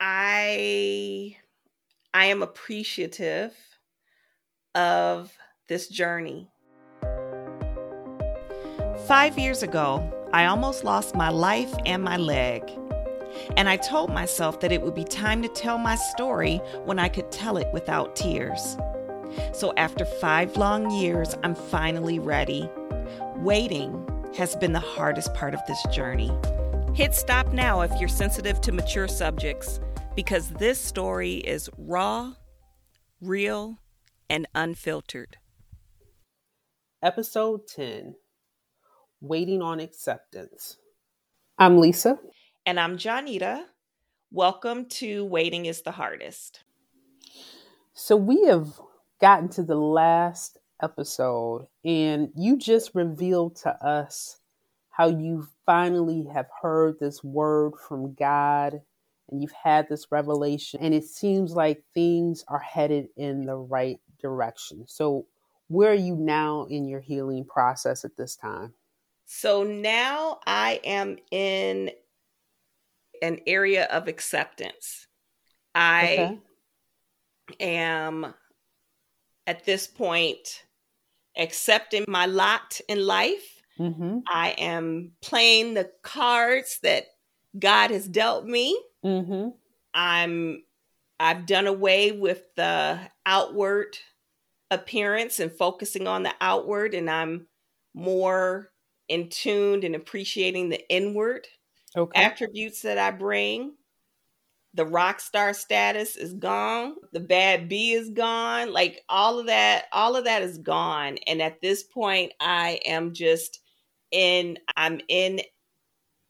I I am appreciative of this journey. Five years ago, I almost lost my life and my leg. And I told myself that it would be time to tell my story when I could tell it without tears. So after five long years, I'm finally ready. Waiting has been the hardest part of this journey. Hit stop now if you're sensitive to mature subjects, because this story is raw, real, and unfiltered. Episode 10 Waiting on Acceptance. I'm Lisa. And I'm Johnita. Welcome to Waiting is the Hardest. So, we have gotten to the last episode, and you just revealed to us how you finally have heard this word from God and you've had this revelation, and it seems like things are headed in the right direction. So, where are you now in your healing process at this time? So, now I am in an area of acceptance. I okay. am at this point accepting my lot in life. Mm-hmm. I am playing the cards that God has dealt me. Mm-hmm. I'm I've done away with the outward appearance and focusing on the outward, and I'm more in tuned and appreciating the inward okay. attributes that I bring. The rock star status is gone. The bad B is gone. Like all of that, all of that is gone. And at this point, I am just in, I'm in,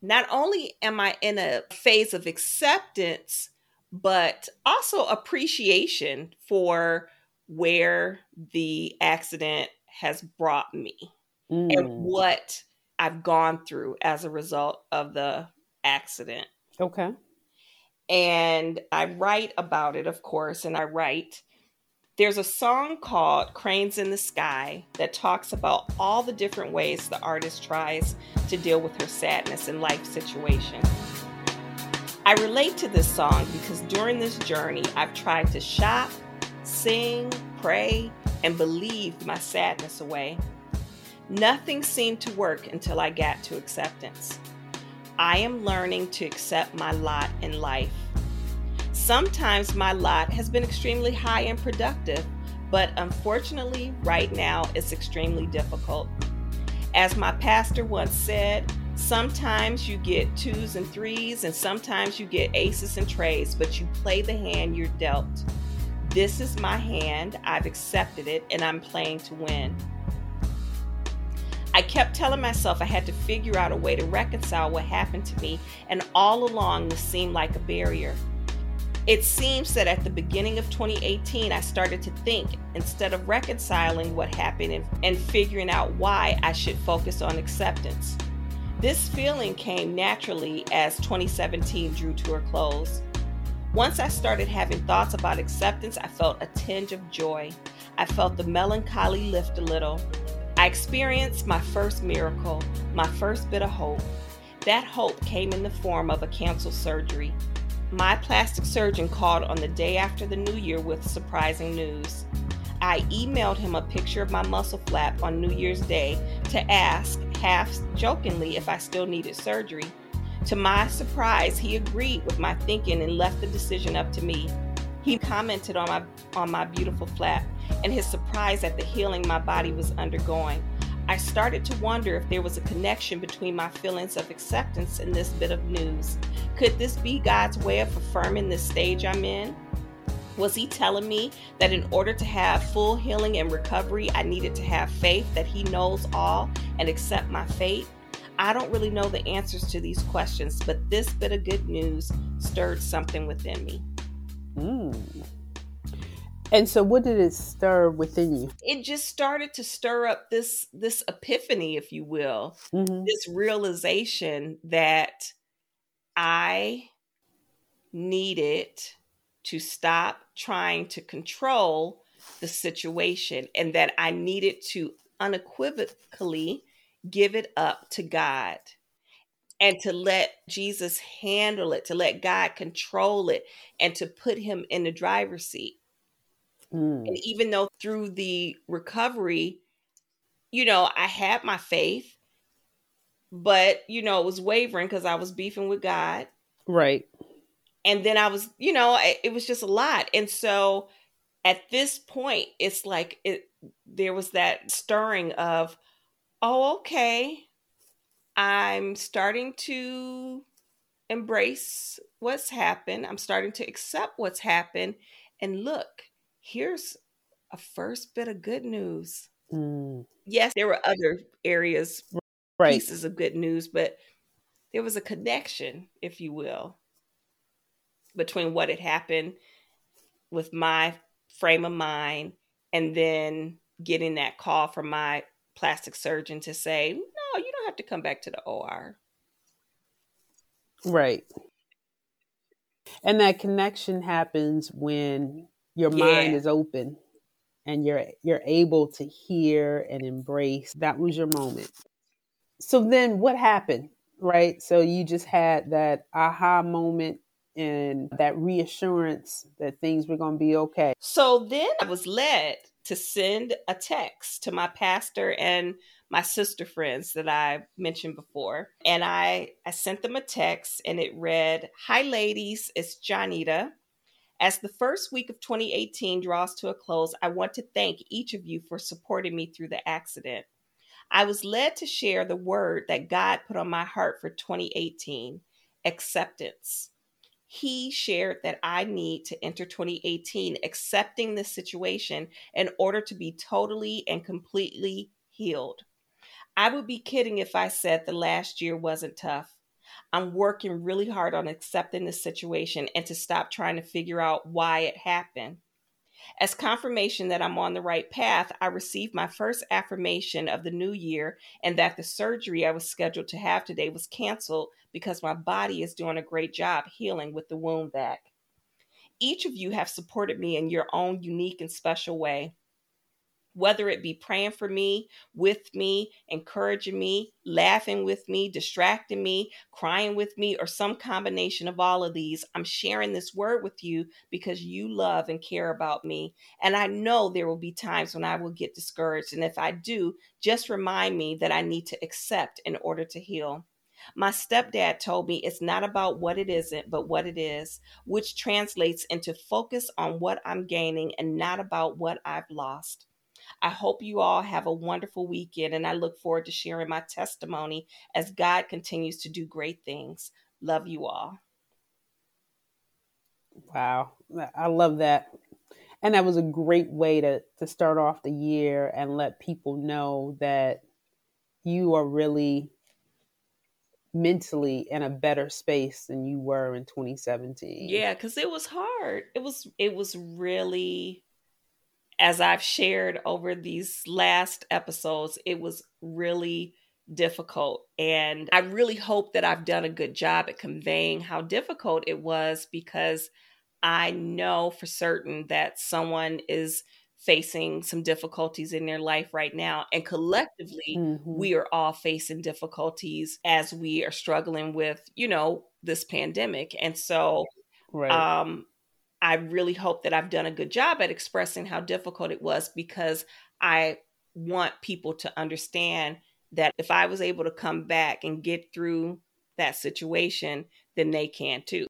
not only am I in a phase of acceptance, but also appreciation for where the accident has brought me mm. and what I've gone through as a result of the accident. Okay. And I write about it, of course, and I write. There's a song called Cranes in the Sky that talks about all the different ways the artist tries to deal with her sadness and life situation. I relate to this song because during this journey, I've tried to shop, sing, pray, and believe my sadness away. Nothing seemed to work until I got to acceptance. I am learning to accept my lot in life. Sometimes my lot has been extremely high and productive, but unfortunately, right now, it's extremely difficult. As my pastor once said, sometimes you get twos and threes, and sometimes you get aces and trays, but you play the hand you're dealt. This is my hand, I've accepted it, and I'm playing to win. I kept telling myself I had to figure out a way to reconcile what happened to me, and all along this seemed like a barrier. It seems that at the beginning of 2018, I started to think instead of reconciling what happened and, and figuring out why I should focus on acceptance. This feeling came naturally as 2017 drew to a close. Once I started having thoughts about acceptance, I felt a tinge of joy. I felt the melancholy lift a little. I experienced my first miracle, my first bit of hope. That hope came in the form of a canceled surgery. My plastic surgeon called on the day after the new year with surprising news. I emailed him a picture of my muscle flap on New Year's Day to ask, half jokingly, if I still needed surgery. To my surprise, he agreed with my thinking and left the decision up to me. He commented on my on my beautiful flap and his surprise at the healing my body was undergoing. I started to wonder if there was a connection between my feelings of acceptance and this bit of news. Could this be God's way of affirming the stage I'm in? Was He telling me that in order to have full healing and recovery, I needed to have faith that He knows all and accept my fate? I don't really know the answers to these questions, but this bit of good news stirred something within me. Mm. And so what did it stir within you? It just started to stir up this this epiphany, if you will, mm-hmm. this realization that I needed to stop trying to control the situation and that I needed to unequivocally give it up to God. and to let Jesus handle it, to let God control it, and to put him in the driver's seat. Mm. And even though through the recovery, you know, I had my faith, but, you know, it was wavering because I was beefing with God. Right. And then I was, you know, it was just a lot. And so at this point, it's like it, there was that stirring of, oh, okay, I'm starting to embrace what's happened. I'm starting to accept what's happened. And look, here's a first bit of good news. Mm. Yes, there were other areas, right. pieces of good news, but there was a connection, if you will, between what had happened with my frame of mind and then getting that call from my plastic surgeon to say, no, you don't have to come back to the OR. Right. And that connection happens when your yeah. mind is open and you're you're able to hear and embrace. That was your moment. So then what happened? Right? So you just had that aha moment and that reassurance that things were going to be okay. So then I was led to send a text to my pastor and my sister friends that I mentioned before. And I, I sent them a text and it read, Hi, ladies, it's Johnita. As the first week of 2018 draws to a close, I want to thank each of you for supporting me through the accident. I was led to share the word that God put on my heart for 2018 acceptance he shared that I need to enter 2018 accepting this situation in order to be totally and completely healed. I would be kidding if I said the last year wasn't tough. I'm working really hard on accepting the situation and to stop trying to figure out why it happened. As confirmation that I'm on the right path, I received my first affirmation of the new year and that the surgery I was scheduled to have today was canceled because my body is doing a great job healing with the wound vac. Each of you have supported me in your own unique and special way whether it be praying for me, with me, encouraging me, laughing with me, distracting me, crying with me, or some combination of all of these, I'm sharing this word with you because you love and care about me. And I know there will be times when I will get discouraged. And if I do, just remind me that I need to accept in order to heal. My stepdad told me it's not about what it isn't, but what it is, which translates into focus on what I'm gaining and not about what I've lost. I hope you all have a wonderful weekend, and I look forward to sharing my testimony as God continues to do great things. Love you all. Wow, I love that. And that was a great way to, to start off the year and let people know that you are really mentally in a better space than you were in 2017. Yeah, cuz it was hard. It was it was really as I've shared over these last episodes, it was really difficult. And I really hope that I've done a good job at conveying how difficult it was because I know for certain that someone is facing some difficulties in their life right now. And collectively, mm-hmm. we are all facing difficulties as we are struggling with, you know, this pandemic. And so, right. um, I really hope that I've done a good job at expressing how difficult it was because I want people to understand that if I was able to come back and get through that situation, then they can too.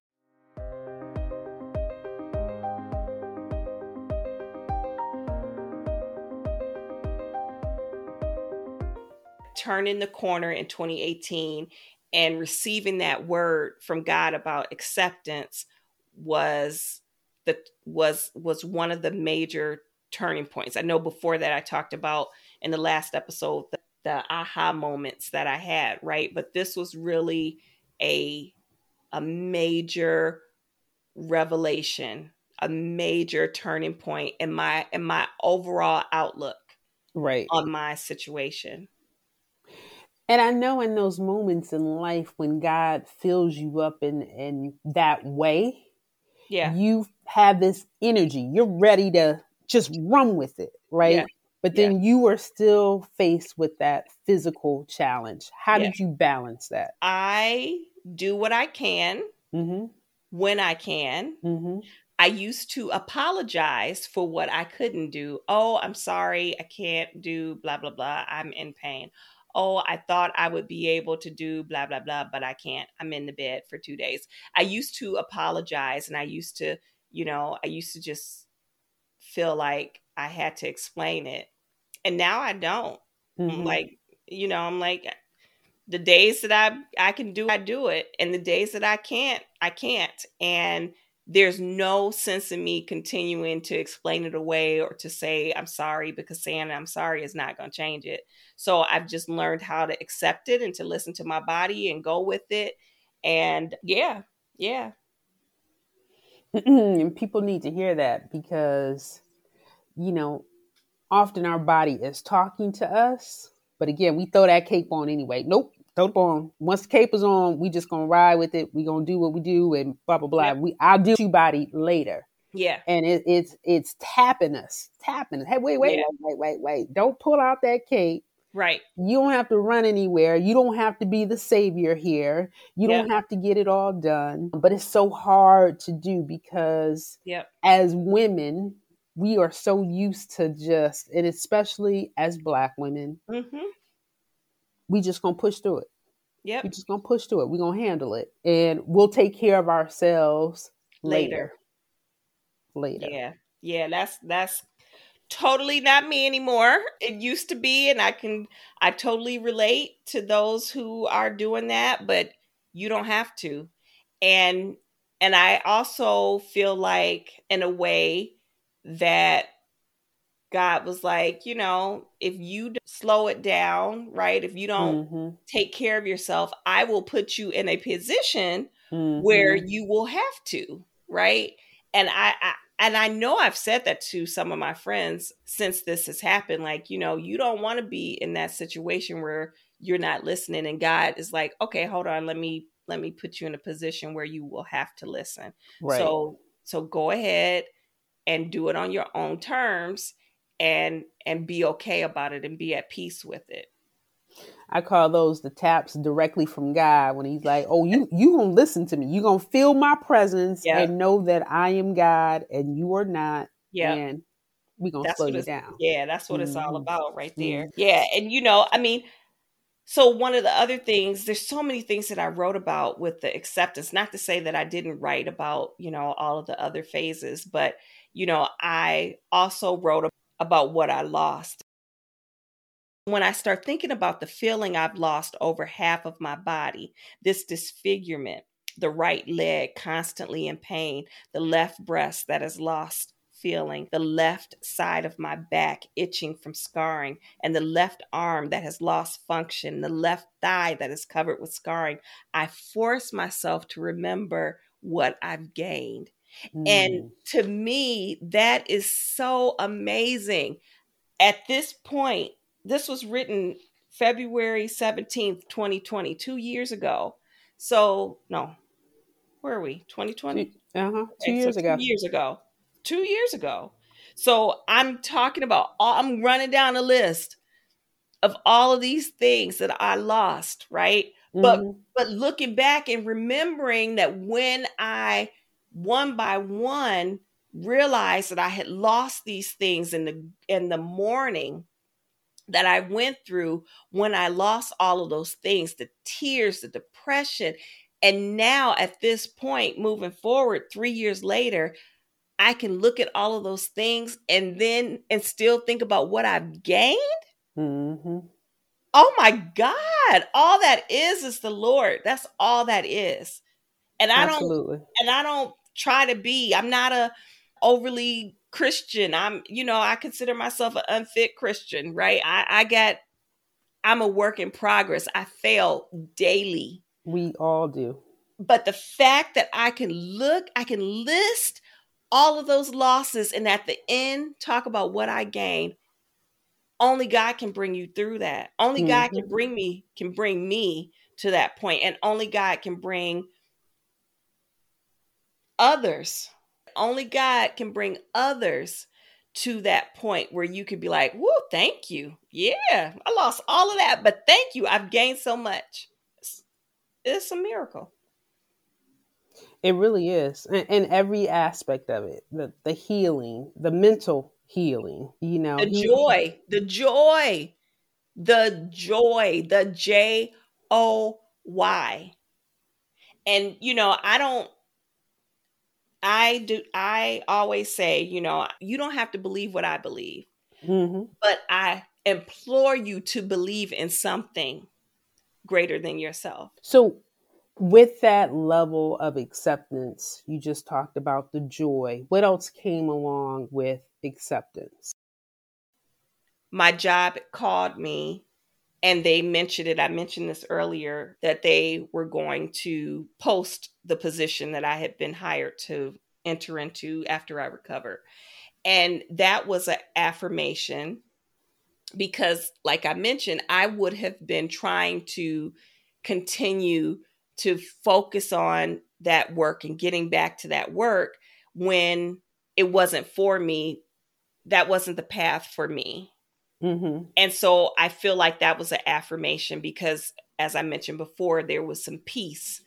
Turning the corner in 2018 and receiving that word from God about acceptance was that was was one of the major turning points. I know before that I talked about in the last episode the, the aha moments that I had, right? But this was really a a major revelation, a major turning point in my in my overall outlook right on my situation. And I know in those moments in life when God fills you up in in that way, yeah, you have this energy. You're ready to just run with it, right? Yeah. but then yeah. you were still faced with that physical challenge. How yeah. did you balance that? I do what I can mm-hmm. when I can. Mm-hmm. I used to apologize for what I couldn't do. Oh, I'm sorry, I can't do blah, blah, blah. I'm in pain. Oh, I thought I would be able to do blah, blah, blah, but I can't. I'm in the bed for two days. I used to apologize and I used to, you know, I used to just feel like I had to explain it. And now I don't. Mm-hmm. like, you know, I'm like, the days that I I can do, I do it. And the days that I can't, I can't. And there's no sense in me continuing to explain it away or to say I'm sorry because saying I'm sorry is not going to change it. So I've just learned how to accept it and to listen to my body and go with it. And yeah, yeah. and people need to hear that because, you know, often our body is talking to us. But again, we throw that cape on anyway. Nope, throw it on. Once the cape is on, we just gonna ride with it. We gonna do what we do and blah blah blah. Yep. We I'll do you body later. Yeah. And it, it's it's tapping us, tapping. Us. Hey, wait, wait, yeah. wait, wait, wait, wait. Don't pull out that cape. Right. You don't have to run anywhere. You don't have to be the savior here. You don't have to get it all done. But it's so hard to do because yep. as women, we are so used to just, and especially as black women, mm-hmm. we just gonna push through it. Yep. We're just gonna push through it. We're gonna handle it. And we'll take care of ourselves later. Later. later. Yeah. Yeah, that's that's totally not me anymore. It used to be, and I can I totally relate to those who are doing that, but you don't have to. And and I also feel like in a way that God was like, you know, if you slow it down, right? If you don't mm-hmm. take care of yourself, I will put you in a position mm-hmm. where you will have to, right? And I, I and I know I've said that to some of my friends since this has happened. Like, you know, you don't want to be in that situation where you're not listening, and God is like, okay, hold on, let me let me put you in a position where you will have to listen. Right. So so go ahead and do it on your own terms and and be okay about it and be at peace with it. I call those the taps directly from God when he's like, "Oh, you you gonna listen to me? You gonna feel my presence and know that I am God and you are not." Yeah, and we gonna that's slow you down. Yeah, that's what mm-hmm. it's all mm-hmm. about, right there. Mm-hmm. Yeah, and you know, I mean, so one of the other things, there's so many things that I wrote about with the acceptance. Not to say that I didn't write about you know all of the other phases, but you know, I also wrote about what I lost when I start thinking about the feeling I've lost over half of my body, this disfigurement, the right leg constantly in pain, the left breast that has lost feeling, the left side of my back itching from scarring, and the left arm that has lost function, the left thigh that is covered with scarring, I force myself to remember what I've gained. Mm. And to me, that is so amazing. At this point, this was written February 17th, 2020, two years ago. So, no, where are we? 2020? Uh huh. Two years so ago. Two years ago. Two years ago. So I'm talking about, I'm running down a list of all of these things that I lost, right? Mm-hmm. But but looking back and remembering that when I one by one realized that I had lost these things in the in the mourning that I went through when I lost all of those things the tears, the depression. And now at this point, moving forward, three years later, I can look at all of those things and then and still think about what I've gained. Mm-hmm. Oh my God. All that is is the Lord. That's all that is. And I Absolutely. don't and I don't try to be. I'm not a overly Christian. I'm, you know, I consider myself an unfit Christian, right? I, I got, I'm a work in progress. I fail daily. We all do. But the fact that I can look, I can list all of those losses and at the end talk about what I gained. Only God can bring you through that. Only mm-hmm. God can mm-hmm. bring me, can bring me to that point, and only God can bring others only God can bring others to that point where you could be like, "Whoa, thank you. Yeah, I lost all of that, but thank you. I've gained so much." It's, it's a miracle. It really is. And, and, every aspect of it, the the healing, the mental healing, you know. The joy, the joy. The joy, the J O Y. And you know, I don't I do I always say, you know, you don't have to believe what I believe. Mm-hmm. But I implore you to believe in something greater than yourself. So with that level of acceptance, you just talked about the joy. What else came along with acceptance? My job called me and they mentioned it. I mentioned this earlier that they were going to post the position that I had been hired to enter into after I recover. And that was an affirmation because, like I mentioned, I would have been trying to continue to focus on that work and getting back to that work when it wasn't for me. That wasn't the path for me. Mm-hmm. And so I feel like that was an affirmation because, as I mentioned before, there was some peace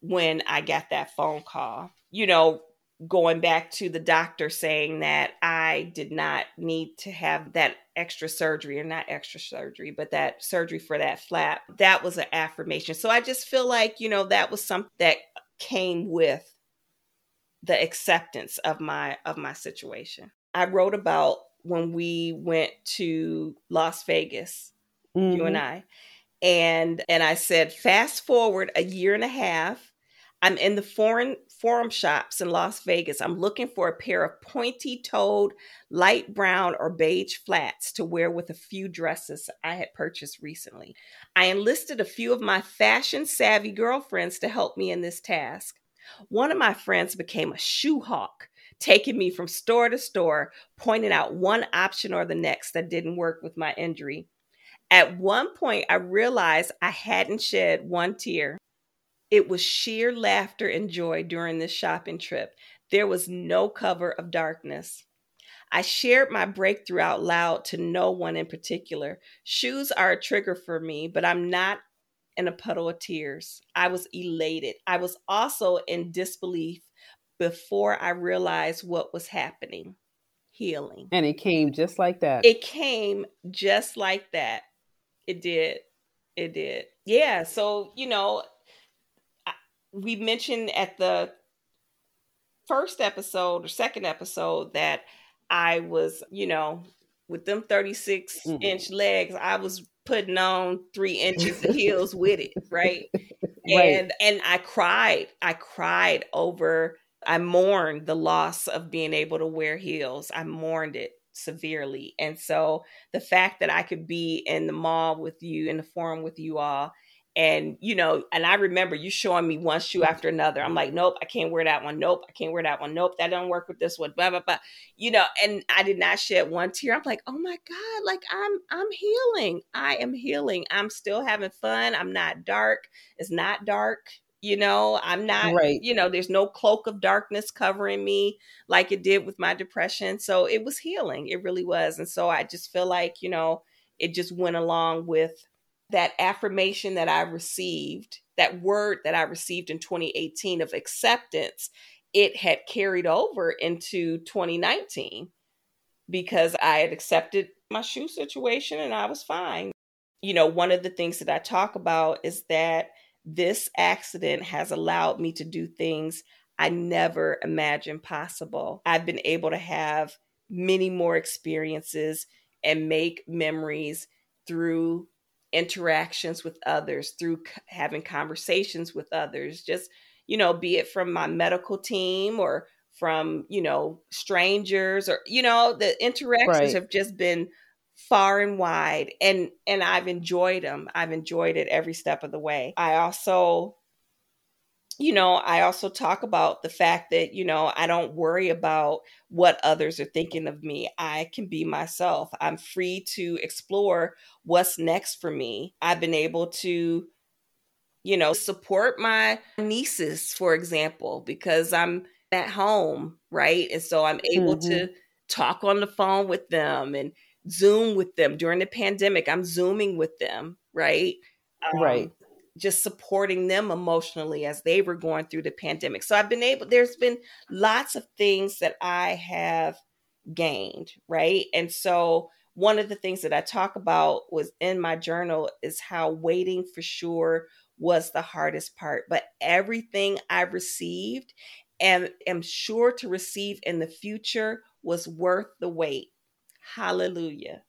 when I got that phone call. You know, going back to the doctor saying that I did not need to have that extra surgery or not extra surgery, but that surgery for that flap, that was an affirmation. So I just feel like, you know, that was something that came with the acceptance of my of my situation. I wrote about when we went to Las Vegas, mm-hmm. you and mm-hmm. I. And and I said, fast forward a year and a half, I'm in the foreign forum shops in Las Vegas. I'm looking for a pair of pointy-toed light brown or beige flats to wear with a few dresses I had purchased recently. I enlisted a few of my fashion savvy girlfriends to help me in this task. One of my friends became a shoe hawk taking me from store to store, pointing out one option or the next that didn't work with my injury. At one point, I realized I hadn't shed one tear. It was sheer laughter and joy during this shopping trip. There was no cover of darkness. I shared my breakthrough out loud to no one in particular. Shoes are a trigger for me, but I'm not in a puddle of tears. I was elated. I was also in disbelief before I realized what was happening healing. And it came just like that. It came just like that. It did. It did. Yeah. So, you know, we mentioned at the first episode or second episode that I was, you know, with them 36 mm-hmm. inch legs, I was putting on three inches of heels with it, right? right? And and I cried. I cried over I mourned the loss of being able to wear heels. I mourned it severely. And so the fact that I could be in the mall with you, in the forum with you all, and you know, and I remember you showing me one shoe after another. I'm like, nope, I can't wear that one. Nope, I can't wear that one. Nope, that don't work with this one. Blah blah blah. You know, and I did not shed one tear. I'm like, oh my god, like I'm I'm healing. I am healing. I'm still having fun. I'm not dark. It's not dark you know i'm not right. you know there's no cloak of darkness covering me like it did with my depression so it was healing it really was and so i just feel like you know it just went along with that affirmation that i received that word that i received in 2018 of acceptance it had carried over into 2019 because i had accepted my shoe situation and i was fine. You know one of the things that i talk about is that this accident has allowed me to do things I never imagined possible. I've been able to have many more experiences and make memories through interactions with others, through c- having conversations with others, just, you know, be it from my medical team or from, you know, strangers or, you know, the interactions right. have just been far and wide and and I've enjoyed them. I've enjoyed it every step of the way. I also you know, I also talk about the fact that, you know, I don't worry about what others are thinking of me. I can be myself. I'm free to explore what's next for me. I've been able to you know, support my nieces, for example, because I'm at home, right? And so I'm able mm-hmm. to talk on the phone with them and Zoom with them during the pandemic. I'm Zooming with them, right? Um, right. Just supporting them emotionally as they were going through the pandemic. So I've been able, there's been lots of things that I have gained, right? And so one of the things that I talk about was in my journal is how waiting for sure was the hardest part, but everything I received and am sure to receive in the future was worth the wait. Hallelujah.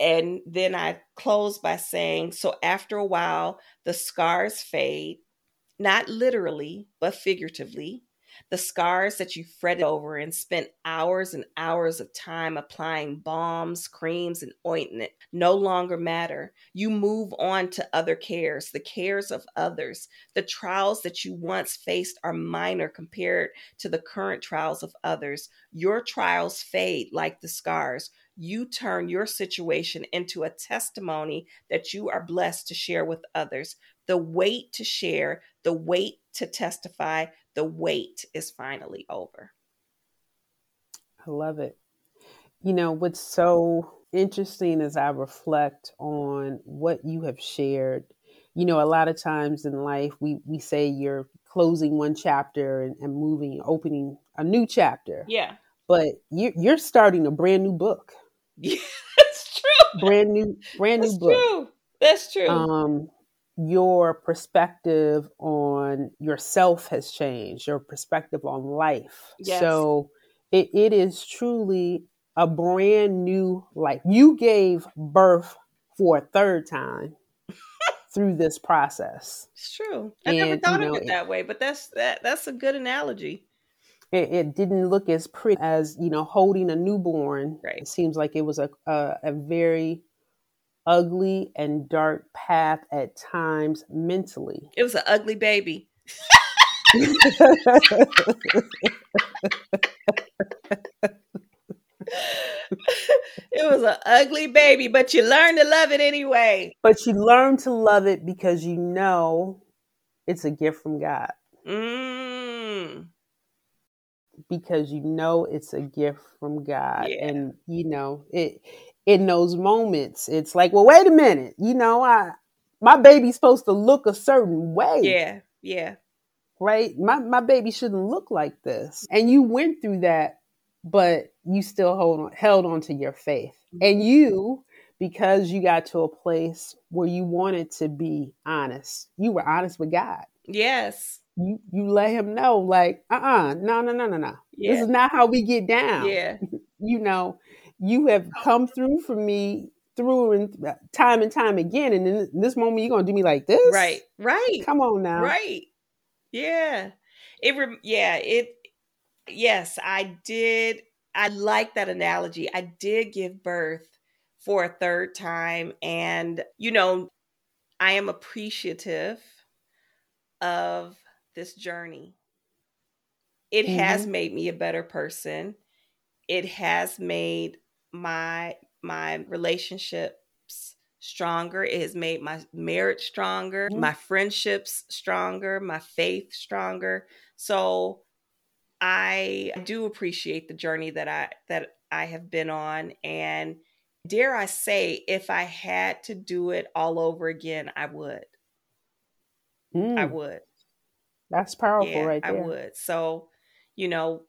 And then I close by saying, so after a while, the scars fade, not literally, but figuratively. The scars that you fretted over and spent hours and hours of time applying balms, creams, and ointment no longer matter. You move on to other cares, the cares of others. The trials that you once faced are minor compared to the current trials of others. Your trials fade like the scars you turn your situation into a testimony that you are blessed to share with others. The wait to share, the wait to testify, the wait is finally over. I love it. You know, what's so interesting as I reflect on what you have shared, you know, a lot of times in life we, we say you're closing one chapter and, and moving, opening a new chapter. Yeah. But you, you're starting a brand new book. Yeah, that's true. Brand new, brand that's new book. True. That's true. Um, your perspective on yourself has changed, your perspective on life. Yes. So it, it is truly a brand new life. You gave birth for a third time through this process. It's true. I and, never thought you know, of it that way, but that's that that's a good analogy. It, it, didn't look as pretty as you know holding a newborn. Right. It seems like it was a, a, a very ugly and dark path at times mentally. It was an ugly baby. it was an ugly baby, but you learned to love it anyway. But you learn to love it because you know it's a gift from God. Mm. Because you know it's a gift from God. Yeah. And you know, it in those moments, it's like, well, wait a minute, you know, I my baby's supposed to look a certain way. Yeah, yeah. Right? My my baby shouldn't look like this. And you went through that, but you still hold on, held on to your faith. And you, because you got to a place where you wanted to be honest, you were honest with God. Yes. You you let him know, like, uh uh-uh, uh, no, no, no, no, no. Yeah. This is not how we get down. Yeah. you know, you have come through for me through and time and time again. And in this moment, you're gonna do me like this, right? Right. Come on now, right? Yeah. It. Re- yeah. It. Yes, I did. I like that analogy. I did give birth for a third time, and you know, I am appreciative of this journey. It mm-hmm. has made me a better person. It has made my my relationships stronger. It has made my marriage stronger, mm-hmm. my friendships stronger, my faith stronger. So I do appreciate the journey that I that I have been on and dare I say if I had to do it all over again, I would. Mm. I would. That's powerful yeah, right there. I would. So, you know,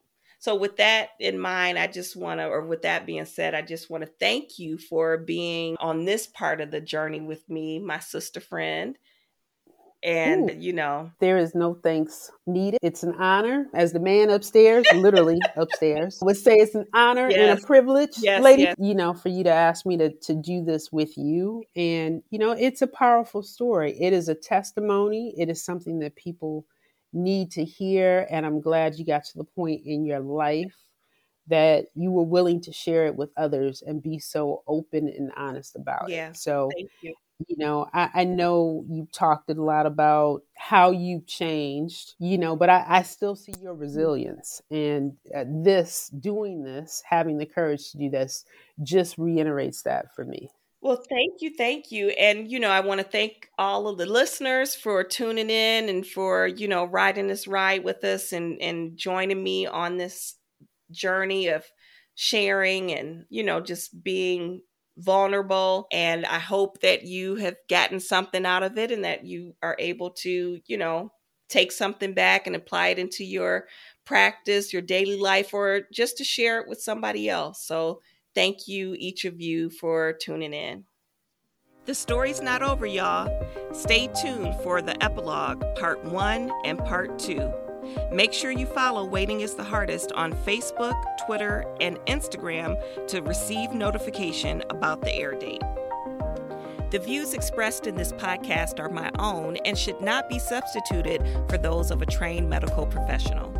so, with that in mind, I just want to, or with that being said, I just want to thank you for being on this part of the journey with me, my sister friend. And, Ooh, you know, there is no thanks needed. It's an honor, as the man upstairs, literally upstairs, would say it's an honor yes. and a privilege, yes, lady, yes. you know, for you to ask me to, to do this with you. And, you know, it's a powerful story. It is a testimony, it is something that people need to hear. And I'm glad you got to the point in your life that you were willing to share it with others and be so open and honest about yeah, it. So, you. you. know, I, I, know you talked a lot about how you've changed, you know, but I, I still see your resilience. And uh, this, doing this, having the courage to do this, just reiterates that for me. Well, thank you, thank you. And you know, I want to thank all of the listeners for tuning in and for, you know, riding this ride with us and and joining me on this journey of sharing and, you know, just being vulnerable. And I hope that you have gotten something out of it and that you are able to, you know, take something back and apply it into your practice, your daily life, or just to share it with somebody else. So thank you, each of you, for tuning in. The story's not over, y'all. Stay tuned for the epilogue, part one and part two. Make sure you follow Waiting is the Hardest on Facebook, Twitter, and Instagram to receive notification about the air date. The views expressed in this podcast are my own and should not be substituted for those of a trained medical professional.